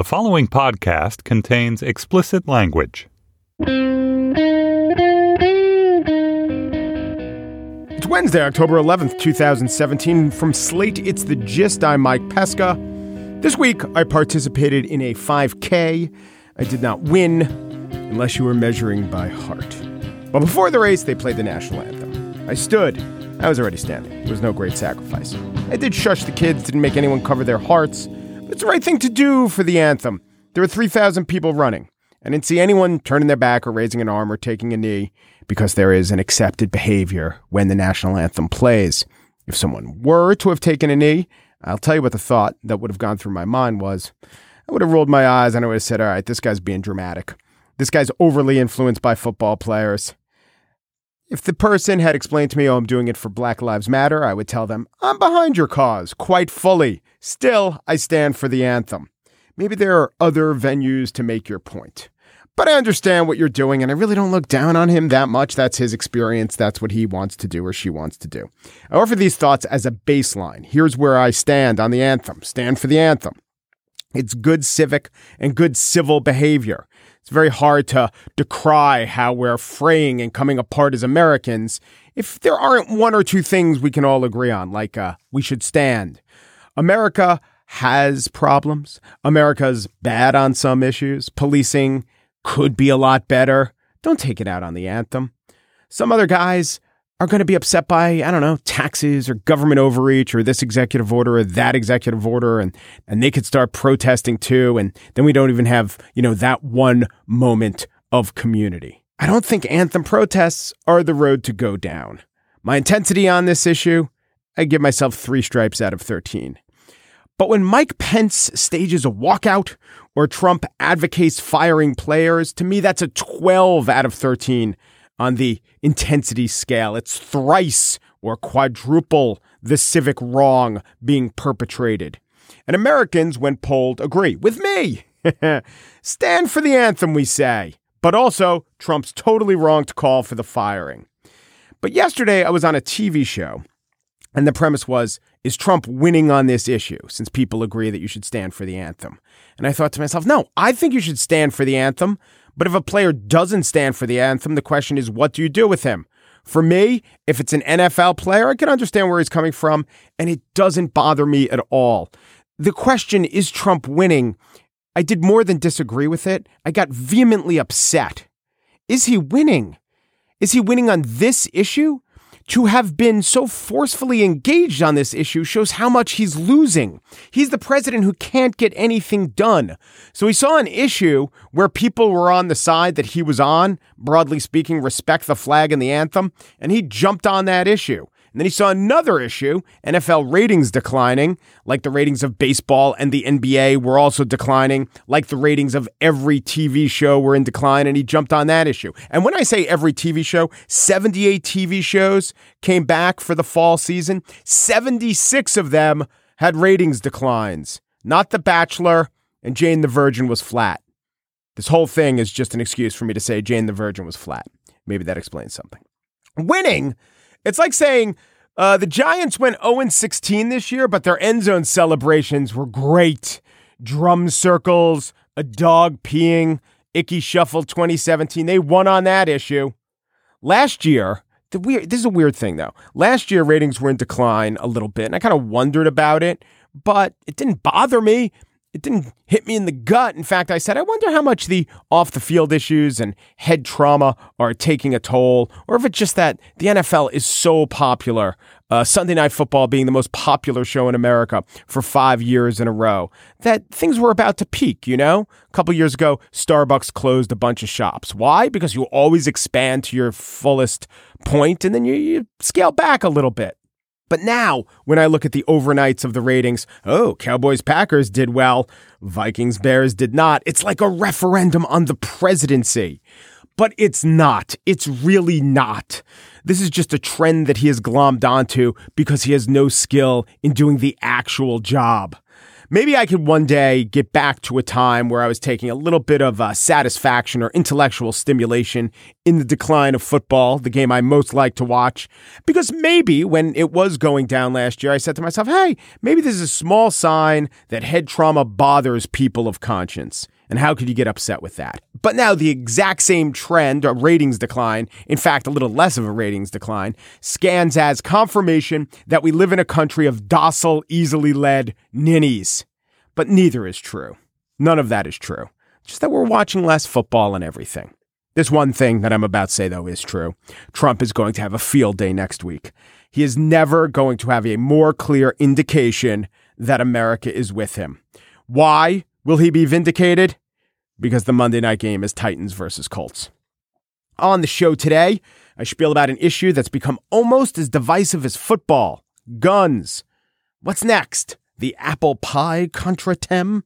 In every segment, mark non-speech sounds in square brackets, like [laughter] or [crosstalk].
The following podcast contains explicit language. It's Wednesday, October 11th, 2017. From Slate, it's The Gist. I'm Mike Pesca. This week, I participated in a 5K. I did not win, unless you were measuring by heart. But before the race, they played the national anthem. I stood. I was already standing. It was no great sacrifice. I did shush the kids, didn't make anyone cover their hearts. It's the right thing to do for the anthem. There were 3,000 people running. I didn't see anyone turning their back or raising an arm or taking a knee because there is an accepted behavior when the national anthem plays. If someone were to have taken a knee, I'll tell you what the thought that would have gone through my mind was. I would have rolled my eyes and I would have said, all right, this guy's being dramatic. This guy's overly influenced by football players. If the person had explained to me, oh, I'm doing it for Black Lives Matter, I would tell them, I'm behind your cause, quite fully. Still, I stand for the anthem. Maybe there are other venues to make your point. But I understand what you're doing, and I really don't look down on him that much. That's his experience. That's what he wants to do or she wants to do. I offer these thoughts as a baseline. Here's where I stand on the anthem. Stand for the anthem. It's good civic and good civil behavior. It's very hard to decry how we're fraying and coming apart as Americans if there aren't one or two things we can all agree on, like uh, we should stand. America has problems. America's bad on some issues. Policing could be a lot better. Don't take it out on the anthem. Some other guys are going to be upset by, I don't know, taxes or government overreach or this executive order or that executive order. And, and they could start protesting too. And then we don't even have, you know, that one moment of community. I don't think anthem protests are the road to go down. My intensity on this issue, I give myself three stripes out of 13. But when Mike Pence stages a walkout or Trump advocates firing players, to me, that's a 12 out of 13 on the intensity scale. It's thrice or quadruple the civic wrong being perpetrated. And Americans, when polled, agree with me. [laughs] Stand for the anthem, we say. But also, Trump's totally wrong to call for the firing. But yesterday, I was on a TV show, and the premise was Is Trump winning on this issue since people agree that you should stand for the anthem? And I thought to myself, No, I think you should stand for the anthem but if a player doesn't stand for the anthem, the question is, what do you do with him? For me, if it's an NFL player, I can understand where he's coming from, and it doesn't bother me at all. The question is Trump winning? I did more than disagree with it. I got vehemently upset. Is he winning? Is he winning on this issue? To have been so forcefully engaged on this issue shows how much he's losing. He's the president who can't get anything done. So he saw an issue where people were on the side that he was on, broadly speaking, respect the flag and the anthem, and he jumped on that issue. And then he saw another issue NFL ratings declining, like the ratings of baseball and the NBA were also declining, like the ratings of every TV show were in decline, and he jumped on that issue. And when I say every TV show, 78 TV shows came back for the fall season. 76 of them had ratings declines, not The Bachelor, and Jane the Virgin was flat. This whole thing is just an excuse for me to say Jane the Virgin was flat. Maybe that explains something. Winning it's like saying uh, the Giants went 0 16 this year, but their end zone celebrations were great. Drum circles, a dog peeing, Ickey Shuffle 2017. They won on that issue. Last year, the weird, this is a weird thing though. Last year, ratings were in decline a little bit, and I kind of wondered about it, but it didn't bother me it didn't hit me in the gut. In fact, I said, I wonder how much the off the field issues and head trauma are taking a toll, or if it's just that the NFL is so popular. Uh, Sunday Night Football being the most popular show in America for five years in a row, that things were about to peak, you know? A couple years ago, Starbucks closed a bunch of shops. Why? Because you always expand to your fullest point and then you, you scale back a little bit. But now, when I look at the overnights of the ratings, oh, Cowboys Packers did well, Vikings Bears did not. It's like a referendum on the presidency. But it's not. It's really not. This is just a trend that he has glommed onto because he has no skill in doing the actual job. Maybe I could one day get back to a time where I was taking a little bit of uh, satisfaction or intellectual stimulation in the decline of football, the game I most like to watch. Because maybe when it was going down last year, I said to myself, hey, maybe this is a small sign that head trauma bothers people of conscience. And how could you get upset with that? But now the exact same trend, a ratings decline, in fact, a little less of a ratings decline, scans as confirmation that we live in a country of docile, easily led ninnies. But neither is true. None of that is true. Just that we're watching less football and everything. This one thing that I'm about to say, though, is true. Trump is going to have a field day next week. He is never going to have a more clear indication that America is with him. Why will he be vindicated? Because the Monday night game is Titans versus Colts. On the show today, I spiel about an issue that's become almost as divisive as football guns. What's next? The apple pie contretem?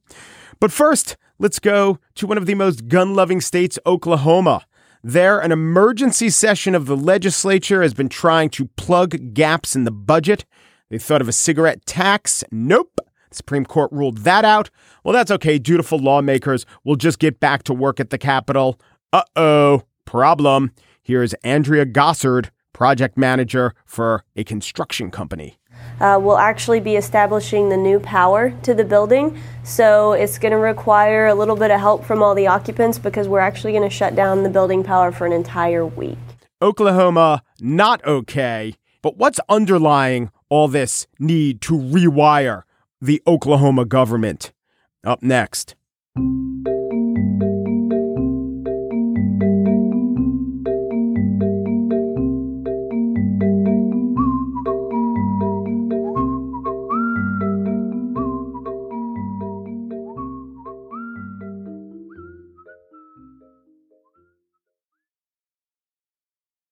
But first, let's go to one of the most gun loving states, Oklahoma. There, an emergency session of the legislature has been trying to plug gaps in the budget. They thought of a cigarette tax. Nope. Supreme Court ruled that out. Well, that's okay. Dutiful lawmakers will just get back to work at the Capitol. Uh oh. Problem. Here's Andrea Gossard, project manager for a construction company. Uh, we'll actually be establishing the new power to the building. So it's going to require a little bit of help from all the occupants because we're actually going to shut down the building power for an entire week. Oklahoma, not okay. But what's underlying all this need to rewire the Oklahoma government? Up next.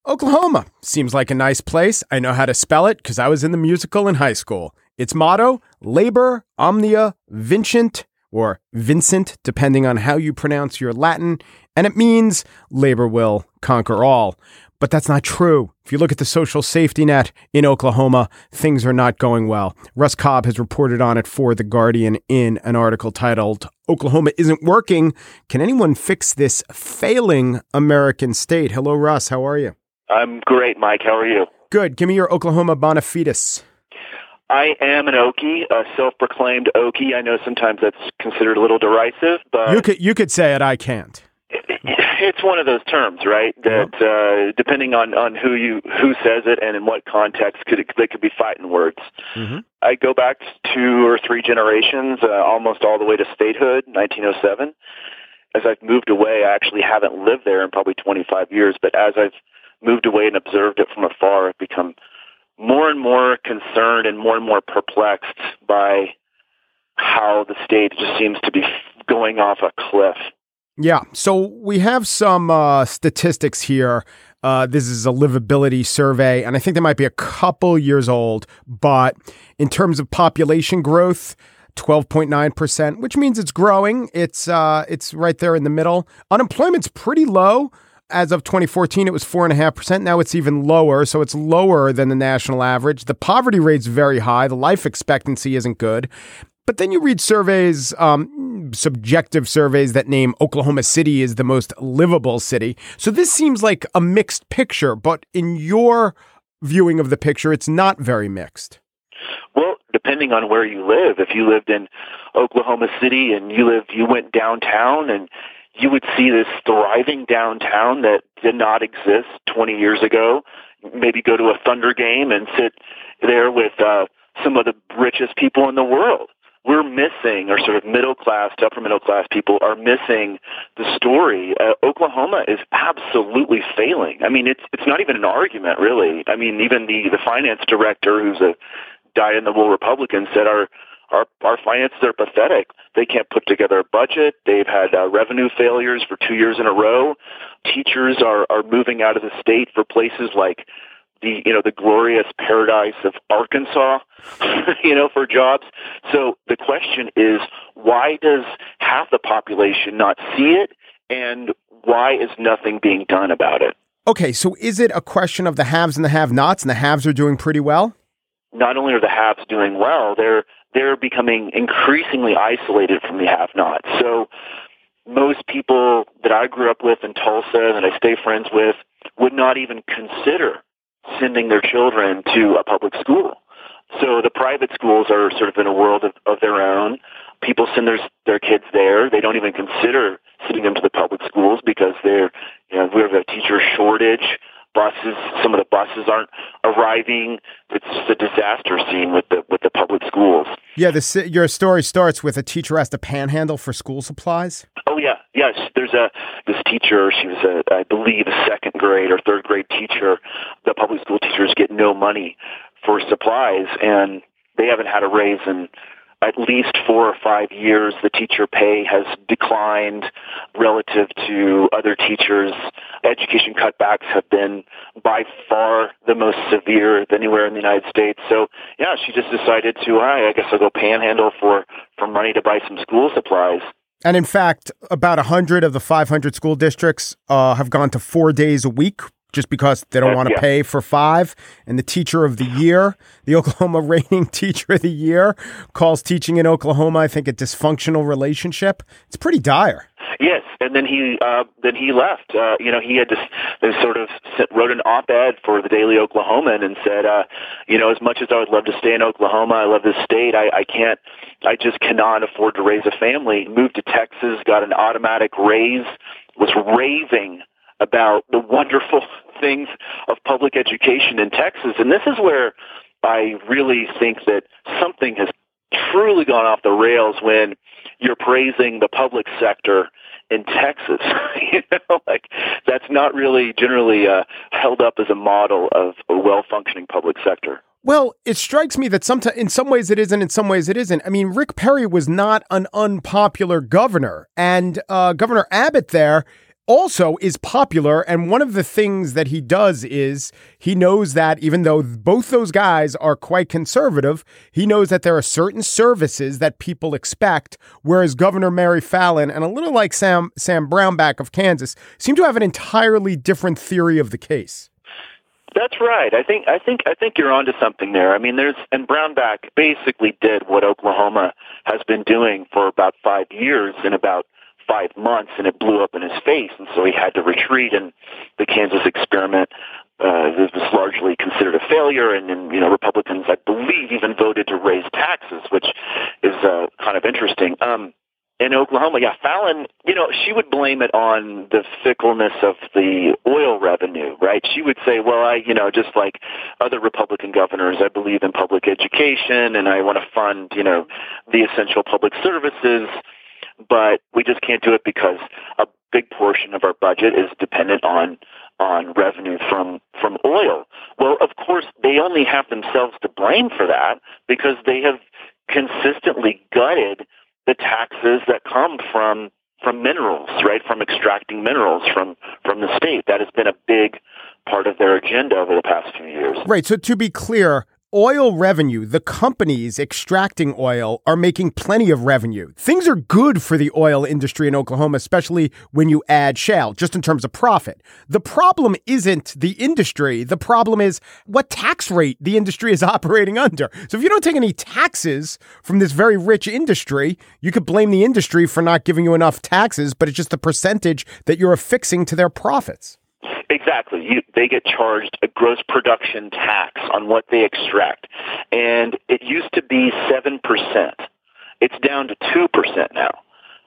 Oklahoma seems like a nice place. I know how to spell it because I was in the musical in high school. Its motto Labor Omnia Vincent, or Vincent, depending on how you pronounce your Latin, and it means labor will conquer all. But that's not true. If you look at the social safety net in Oklahoma, things are not going well. Russ Cobb has reported on it for The Guardian in an article titled Oklahoma Isn't Working. Can anyone fix this failing American state? Hello, Russ. How are you? I'm great, Mike. How are you? Good. Give me your Oklahoma bona fides. I am an Okie, a self-proclaimed Okie. I know sometimes that's considered a little derisive, but you could you could say it. I can't. [laughs] It's one of those terms, right? That uh, depending on, on who you who says it and in what context, could it, they could be fighting words. Mm-hmm. I go back two or three generations, uh, almost all the way to statehood, 1907. As I've moved away, I actually haven't lived there in probably 25 years, but as I've moved away and observed it from afar, I've become more and more concerned and more and more perplexed by how the state just seems to be going off a cliff. Yeah. So we have some uh, statistics here. Uh, this is a livability survey, and I think they might be a couple years old. But in terms of population growth, 12.9%, which means it's growing. It's uh, it's right there in the middle. Unemployment's pretty low as of 2014, it was 4.5%. Now it's even lower, so it's lower than the national average. The poverty rate's very high. The life expectancy isn't good. But then you read surveys, um, subjective surveys that name Oklahoma City as the most livable city. So this seems like a mixed picture, but in your viewing of the picture, it's not very mixed. Well, depending on where you live, if you lived in Oklahoma City and you lived, you went downtown and you would see this thriving downtown that did not exist 20 years ago. Maybe go to a Thunder game and sit there with uh, some of the richest people in the world. We're missing, or sort of middle class to upper middle class people are missing the story. Uh, Oklahoma is absolutely failing. I mean, it's it's not even an argument, really. I mean, even the the finance director, who's a die in the wool Republican, said our our our finances are pathetic. They can't put together a budget. They've had uh, revenue failures for two years in a row. Teachers are are moving out of the state for places like the you know the glorious paradise of Arkansas, [laughs] you know, for jobs. So the question is, why does half the population not see it, and why is nothing being done about it? Okay, so is it a question of the haves and the have-nots, and the haves are doing pretty well? Not only are the haves doing well, they're they're becoming increasingly isolated from the have-nots. So most people that I grew up with in Tulsa and I stay friends with would not even consider sending their children to a public school. So the private schools are sort of in a world of, of their own. People send their their kids there. They don't even consider sending them to the public schools because they're you know we have a teacher shortage buses. Some of the buses aren't arriving. It's just a disaster scene with the with the public schools. Yeah, this your story starts with a teacher has to panhandle for school supplies. Oh yeah, yes. There's a this teacher. She was a I believe a second grade or third grade teacher. The public school teachers get no money for supplies, and they haven't had a raise in at least four or five years, the teacher pay has declined relative to other teachers. Education cutbacks have been by far the most severe anywhere in the United States. So, yeah, she just decided to, I guess I'll go panhandle for, for money to buy some school supplies. And in fact, about 100 of the 500 school districts uh, have gone to four days a week just because they don't want to yeah. pay for five. And the teacher of the year, the [laughs] Oklahoma reigning teacher of the year, calls teaching in Oklahoma, I think, a dysfunctional relationship. It's pretty dire. Yes, and then he uh, then he left. Uh, you know, he had just sort of wrote an op-ed for the Daily Oklahoman and said, uh, you know, as much as I would love to stay in Oklahoma, I love this state. I, I can't, I just cannot afford to raise a family. Moved to Texas, got an automatic raise, was raving about the wonderful things of public education in Texas. And this is where I really think that something has truly gone off the rails when you're praising the public sector in Texas. [laughs] you know, like that's not really generally uh, held up as a model of a well-functioning public sector. Well, it strikes me that sometimes, in some ways, it isn't. In some ways, it isn't. I mean, Rick Perry was not an unpopular governor, and uh, Governor Abbott there also is popular. And one of the things that he does is he knows that even though both those guys are quite conservative, he knows that there are certain services that people expect. Whereas Governor Mary Fallin and a little like Sam Sam Brownback of Kansas seem to have an entirely different theory of the case. That's right. I think I think I think you're onto something there. I mean, there's and Brownback basically did what Oklahoma has been doing for about five years in about five months and it blew up in his face. And so he had to retreat and the Kansas experiment uh, was largely considered a failure. And, and you know Republicans I believe even voted to raise taxes which is uh, kind of interesting. Um in Oklahoma yeah Fallin you know she would blame it on the fickleness of the oil revenue right? She would say well I you know just like other Republican governors I believe in public education and I want to fund you know the essential public services but we just can't do it because a big portion of our budget is dependent on on revenue from from oil. Well, of course, they only have themselves to blame for that because they have consistently gutted the taxes that come from from minerals, right? From extracting minerals from from the state. That has been a big part of their agenda over the past few years. Right. So to be clear, oil revenue, the companies extracting oil are making plenty of revenue. Things are good for the oil industry in Oklahoma, especially when you add shale, just in terms of profit. The problem isn't the industry. The problem is what tax rate the industry is [laughs] operating under. So if you don't take any taxes from this very rich industry, you could blame the industry for not giving you enough taxes, but it's just the percentage that you're affixing to their profits. Exactly. You, they get charged a gross production tax on what they extract. And it used to be 7%. It's down to 2% now.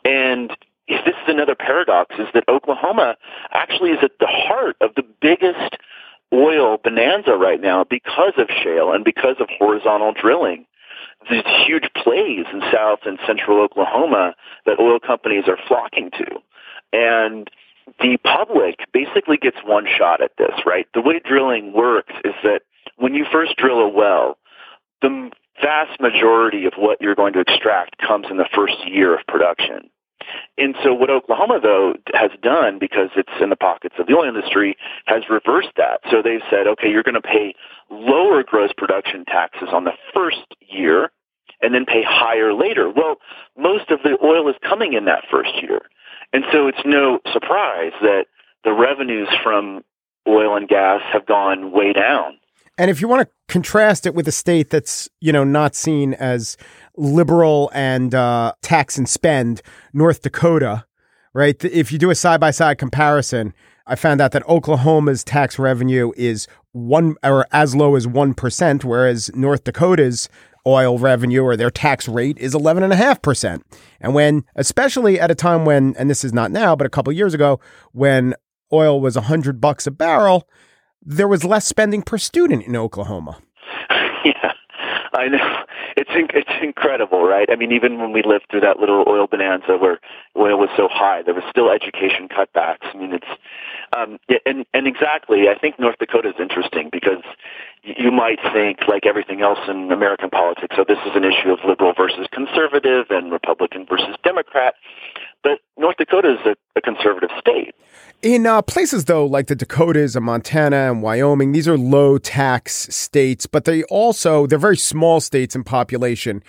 And this is another paradox is that Oklahoma actually is at the heart of the biggest oil bonanza right now because of shale and because of horizontal drilling. These huge plays in south and central Oklahoma that oil companies are flocking to. And the public basically gets one shot at this, right? The way drilling works is that when you first drill a well, the vast majority of what you're going to extract comes in the first year of production. And so what Oklahoma, though, has done, because it's in the pockets of the oil industry, has reversed that. So they've said, okay, you're going to pay lower gross production taxes on the first year and then pay higher later. Well, most of the oil is coming in that first year. And so it's no surprise that the revenues from oil and gas have gone way down. And if you want to contrast it with a state that's, you know, not seen as liberal and uh, tax and spend, North Dakota, right? If you do a side by side comparison, I found out that Oklahoma's tax revenue is one or as low as 1%, whereas North Dakota's oil revenue or their tax rate is 11.5%. And when, especially at a time when, and this is not now, but a couple years ago, when oil was 100 bucks a barrel, there was less spending per student in Oklahoma. [laughs] yeah. I know [laughs] it's it's incredible, right? I mean, even when we lived through that little oil bonanza where oil was so high, there was still education cutbacks. I mean, it's um, and and exactly. I think North Dakota is interesting because you might think, like everything else in American politics, so this is an issue of liberal versus conservative and Republican versus Democrat. But North Dakota is a. In uh, places though, like the Dakotas and Montana and Wyoming, these are low tax states, but they also they're very small states in population,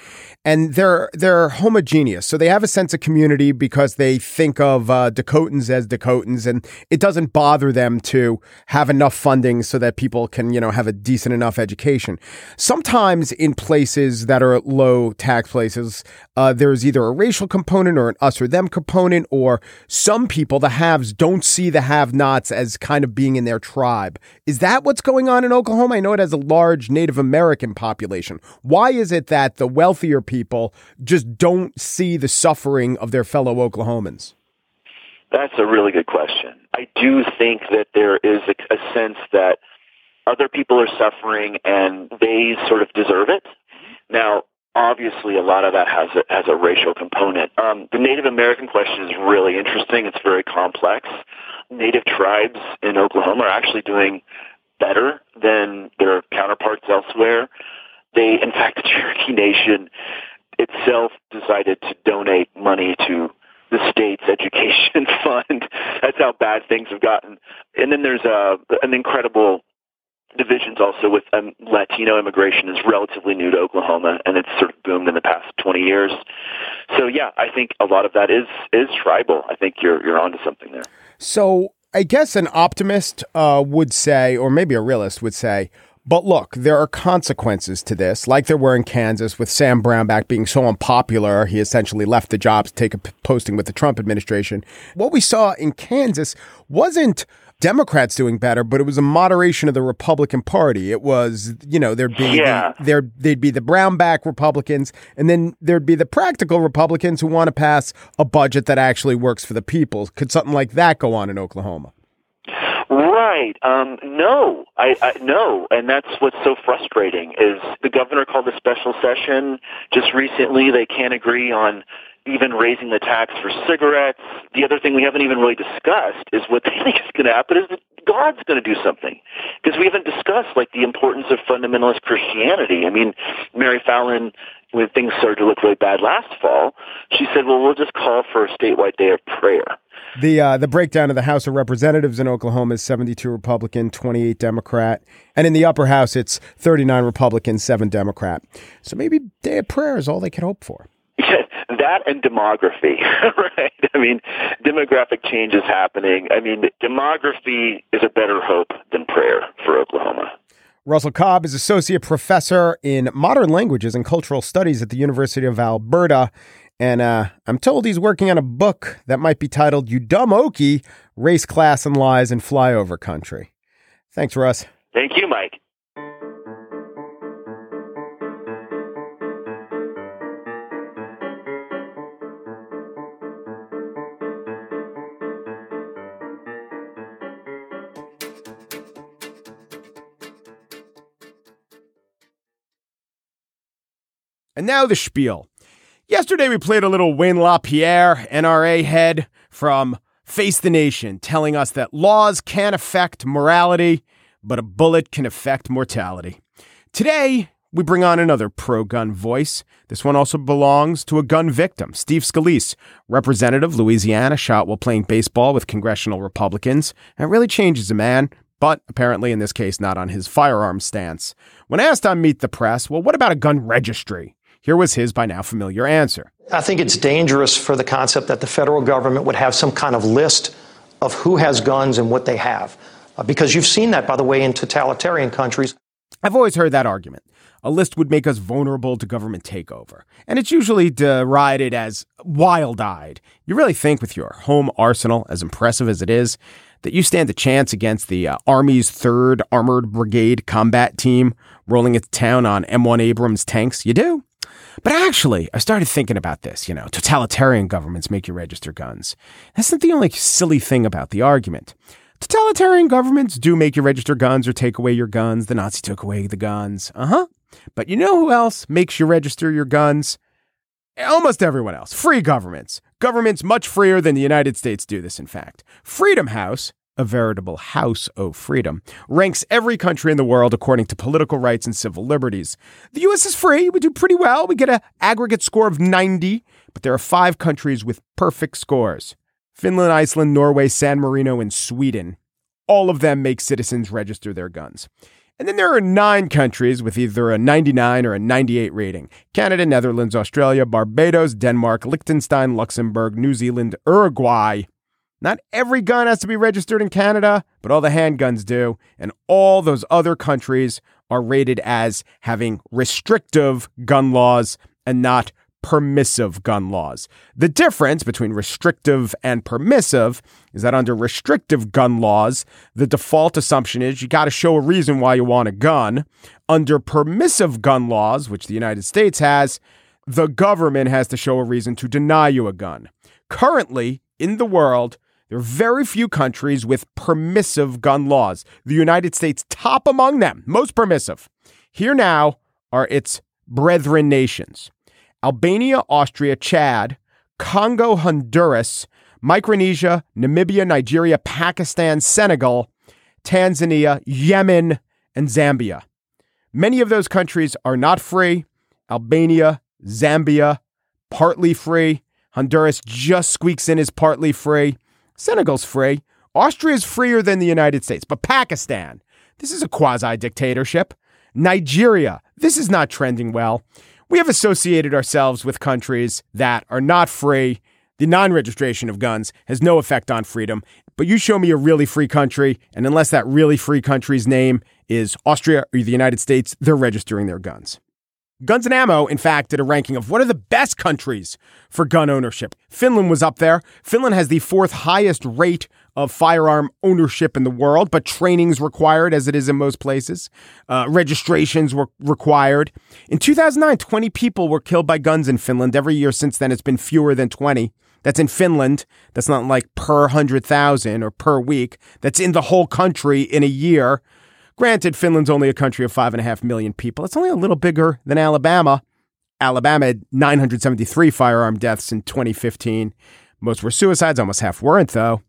and they're they're homogeneous. So they have a sense of community because they think of uh, Dakotans as Dakotans, and it doesn't bother them to have enough funding so that people can you know have a decent enough education. Sometimes in places that are low tax places, uh, there's either a racial component or an us or them component, or some people, the haves, don't see the have nots as kind of being in their tribe. Is that what's going on in Oklahoma? I know it has a large Native American population. Why is it that the wealthier people just don't see the suffering of their fellow Oklahomans? That's a really good question. I do think that there is a, a sense that other people are suffering and they sort of deserve it. Mm-hmm. Now, obviously a lot of that has a, has a racial component. Um, the Native American question is really interesting. It's very complex. Native tribes in Oklahoma are actually doing better than their counterparts elsewhere. They, in fact, the Cherokee Nation itself decided to donate money to the state's [laughs] education fund. That's how bad things have gotten. And then there's a, an incredible divisions also with um, Latino immigration is relatively new to Oklahoma, and it's sort of boomed in the past 20 years. So yeah, I think a lot of that is is tribal. I think you're you're onto something there. So I guess an optimist uh, would say, or maybe a realist would say. But look, there are consequences to this, like there were in Kansas with Sam Brownback being so unpopular, he essentially left the job to take a posting with the Trump administration. What we saw in Kansas wasn't Democrats doing better, but it was a moderation of the Republican Party. It was, you know, there'd be yeah. the, there they'd be the Brownback Republicans, and then there'd be the practical Republicans who want to pass a budget that actually works for the people. Could something like that go on in Oklahoma? Right. Um, no, I, I no, and that's what's so frustrating is the governor called a special session just recently. They can't agree on even raising the tax for cigarettes. The other thing we haven't even really discussed is what [laughs] they think is going to happen is that God's going to do something. Because we haven't discussed like the importance of fundamentalist Christianity. I mean, Mary Fallin, when things started to look really bad last fall, she said, well, we'll just call for a statewide day of prayer. The uh, the breakdown of the House of Representatives in Oklahoma is 72 Republican, 28 Democrat, and in the upper house it's 39 Republican, 7 Democrat. So maybe day of prayer is all they can hope for. [laughs] that and demography, [laughs] right? I mean, demographic change is happening. I mean, demography is a better hope than prayer for Oklahoma. Russell Cobb is associate professor in modern languages and cultural studies at the University of Alberta. And uh, I'm told he's working on a book that might be titled You Dumb Okie Race, Class, and Lies in Flyover Country. Thanks, Russ. Thank you, Mike. And now the spiel. Yesterday we played a little Wayne LaPierre, NRA head from Face the Nation, telling us that laws can't affect morality, but a bullet can affect mortality. Today, we bring on another pro gun voice. This one also belongs to a gun victim, Steve Scalise, representative Louisiana, shot while playing baseball with congressional Republicans. It really changes a man, but apparently in this case, not on his firearms stance. When asked on Meet the Press, well, what about a gun registry? Here was his by now familiar answer. I think it's dangerous for the concept that the federal government would have some kind of list of who has guns and what they have. Uh, because you've seen that, by the way, in totalitarian countries. I've always heard that argument. a list would make us vulnerable to government takeover. And it's usually derided as wild eyed. You really think, with your home arsenal, as impressive as it is, that you stand a chance against the uh, Army's 3rd Armored Brigade combat team rolling into town on M1 Abrams tanks? You do? But actually, I started thinking about this. You know, totalitarian governments make you register guns. That's not the only silly thing about the argument. Totalitarian governments do make you register guns or take away your guns. The Nazi took away the guns. Uh huh. But you know who else makes you register your guns? Almost everyone else. Free governments. Governments much freer than the United States do this, in fact. Freedom House, a veritable house of freedom, ranks every country in the world according to political rights and civil liberties. The US is free. We do pretty well. We get an aggregate score of 90, but there are five countries with perfect scores Finland, Iceland, Norway, San Marino, and Sweden. All of them make citizens register their guns. And then there are nine countries with either a 99 or a 98 rating Canada, Netherlands, Australia, Barbados, Denmark, Liechtenstein, Luxembourg, New Zealand, Uruguay. Not every gun has to be registered in Canada, but all the handguns do. And all those other countries are rated as having restrictive gun laws and not permissive gun laws. The difference between restrictive and permissive is that under restrictive gun laws, the default assumption is you got to show a reason why you want a gun. Under permissive gun laws, which the United States has, the government has to show a reason to deny you a gun. Currently, in the world, there are very few countries with permissive gun laws. The United States top among them, most permissive. Here now are its brethren nations. Albania, Austria, Chad, Congo, Honduras, Micronesia, Namibia, Nigeria, Pakistan, Senegal, Tanzania, Yemen, and Zambia. Many of those countries are not free. Albania, Zambia, partly free. Honduras just squeaks in as partly free. Senegal's free. Austria is freer than the United States. But Pakistan, this is a quasi dictatorship. Nigeria, this is not trending well we have associated ourselves with countries that are not free. The non registration of guns has no effect on freedom. But you show me a really free country, and unless that really free country's name is Austria or the United States, they're registering their guns. Guns and Ammo, in fact, did a ranking of what are the best countries for gun ownership. Finland was up there. Finland has the fourth highest rate of firearm ownership in the world, but training's required as it is in most places. Uh, registrations were required. In 2009, 20 people were killed by guns in Finland. Every year since then, it's been fewer than 20. That's in Finland. That's not like per 100,000 or per week. That's in the whole country in a year. Granted, Finland's only a country of five and a half million people. It's only a little bigger than Alabama. Alabama had 973 firearm deaths in 2015. Most were suicides, almost half weren't, though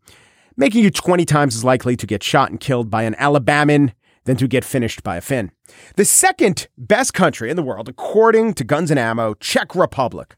making you 20 times as likely to get shot and killed by an Alabaman than to get finished by a Finn. The second best country in the world, according to Guns and Ammo, Czech Republic.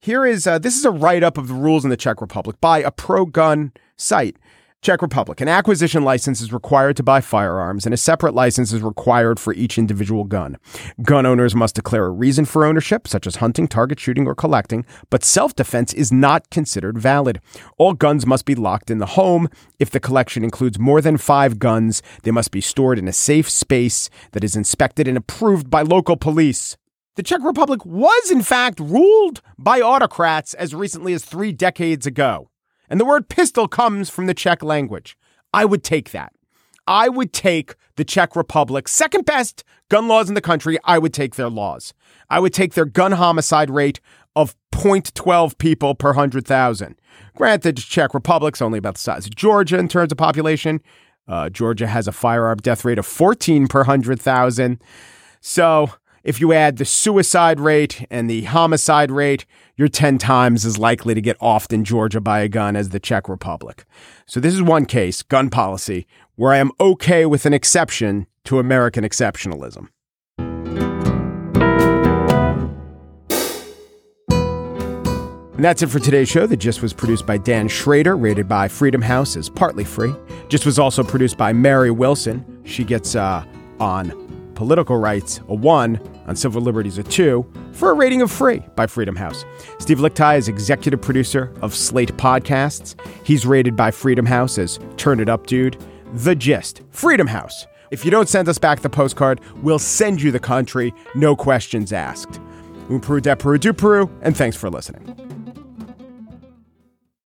Here is uh, this is a write up of the rules in the Czech Republic by a pro gun site. Czech Republic. An acquisition license is required to buy firearms, and a separate license is required for each individual gun. Gun owners must declare a reason for ownership, such as hunting, target shooting, or collecting, but self defense is not considered valid. All guns must be locked in the home. If the collection includes more than five guns, they must be stored in a safe space that is inspected and approved by local police. The Czech Republic was, in fact, ruled by autocrats as recently as three decades ago. And the word pistol comes from the Czech language. I would take that. I would take the Czech Republic, second best gun laws in the country. I would take their laws. I would take their gun homicide rate of 0.12 people per 100,000. Granted, the Czech Republic's only about the size of Georgia in terms of population. Uh, Georgia has a firearm death rate of 14 per 100,000. So if you add the suicide rate and the homicide rate, you're 10 times as likely to get offed in Georgia by a gun as the Czech Republic. So this is one case, gun policy, where I am okay with an exception to American exceptionalism. And that's it for today's show. The Gist was produced by Dan Schrader, rated by Freedom House as partly free. Gist was also produced by Mary Wilson. She gets uh, on political rights a one, on civil liberties a two, for a rating of free by Freedom House. Steve Lickteig is executive producer of Slate Podcasts. He's rated by Freedom House as Turn It Up Dude. The Gist, Freedom House If you don't send us back the postcard, we'll send you the country, no questions asked. Un Peru de Peru du Peru, and thanks for listening.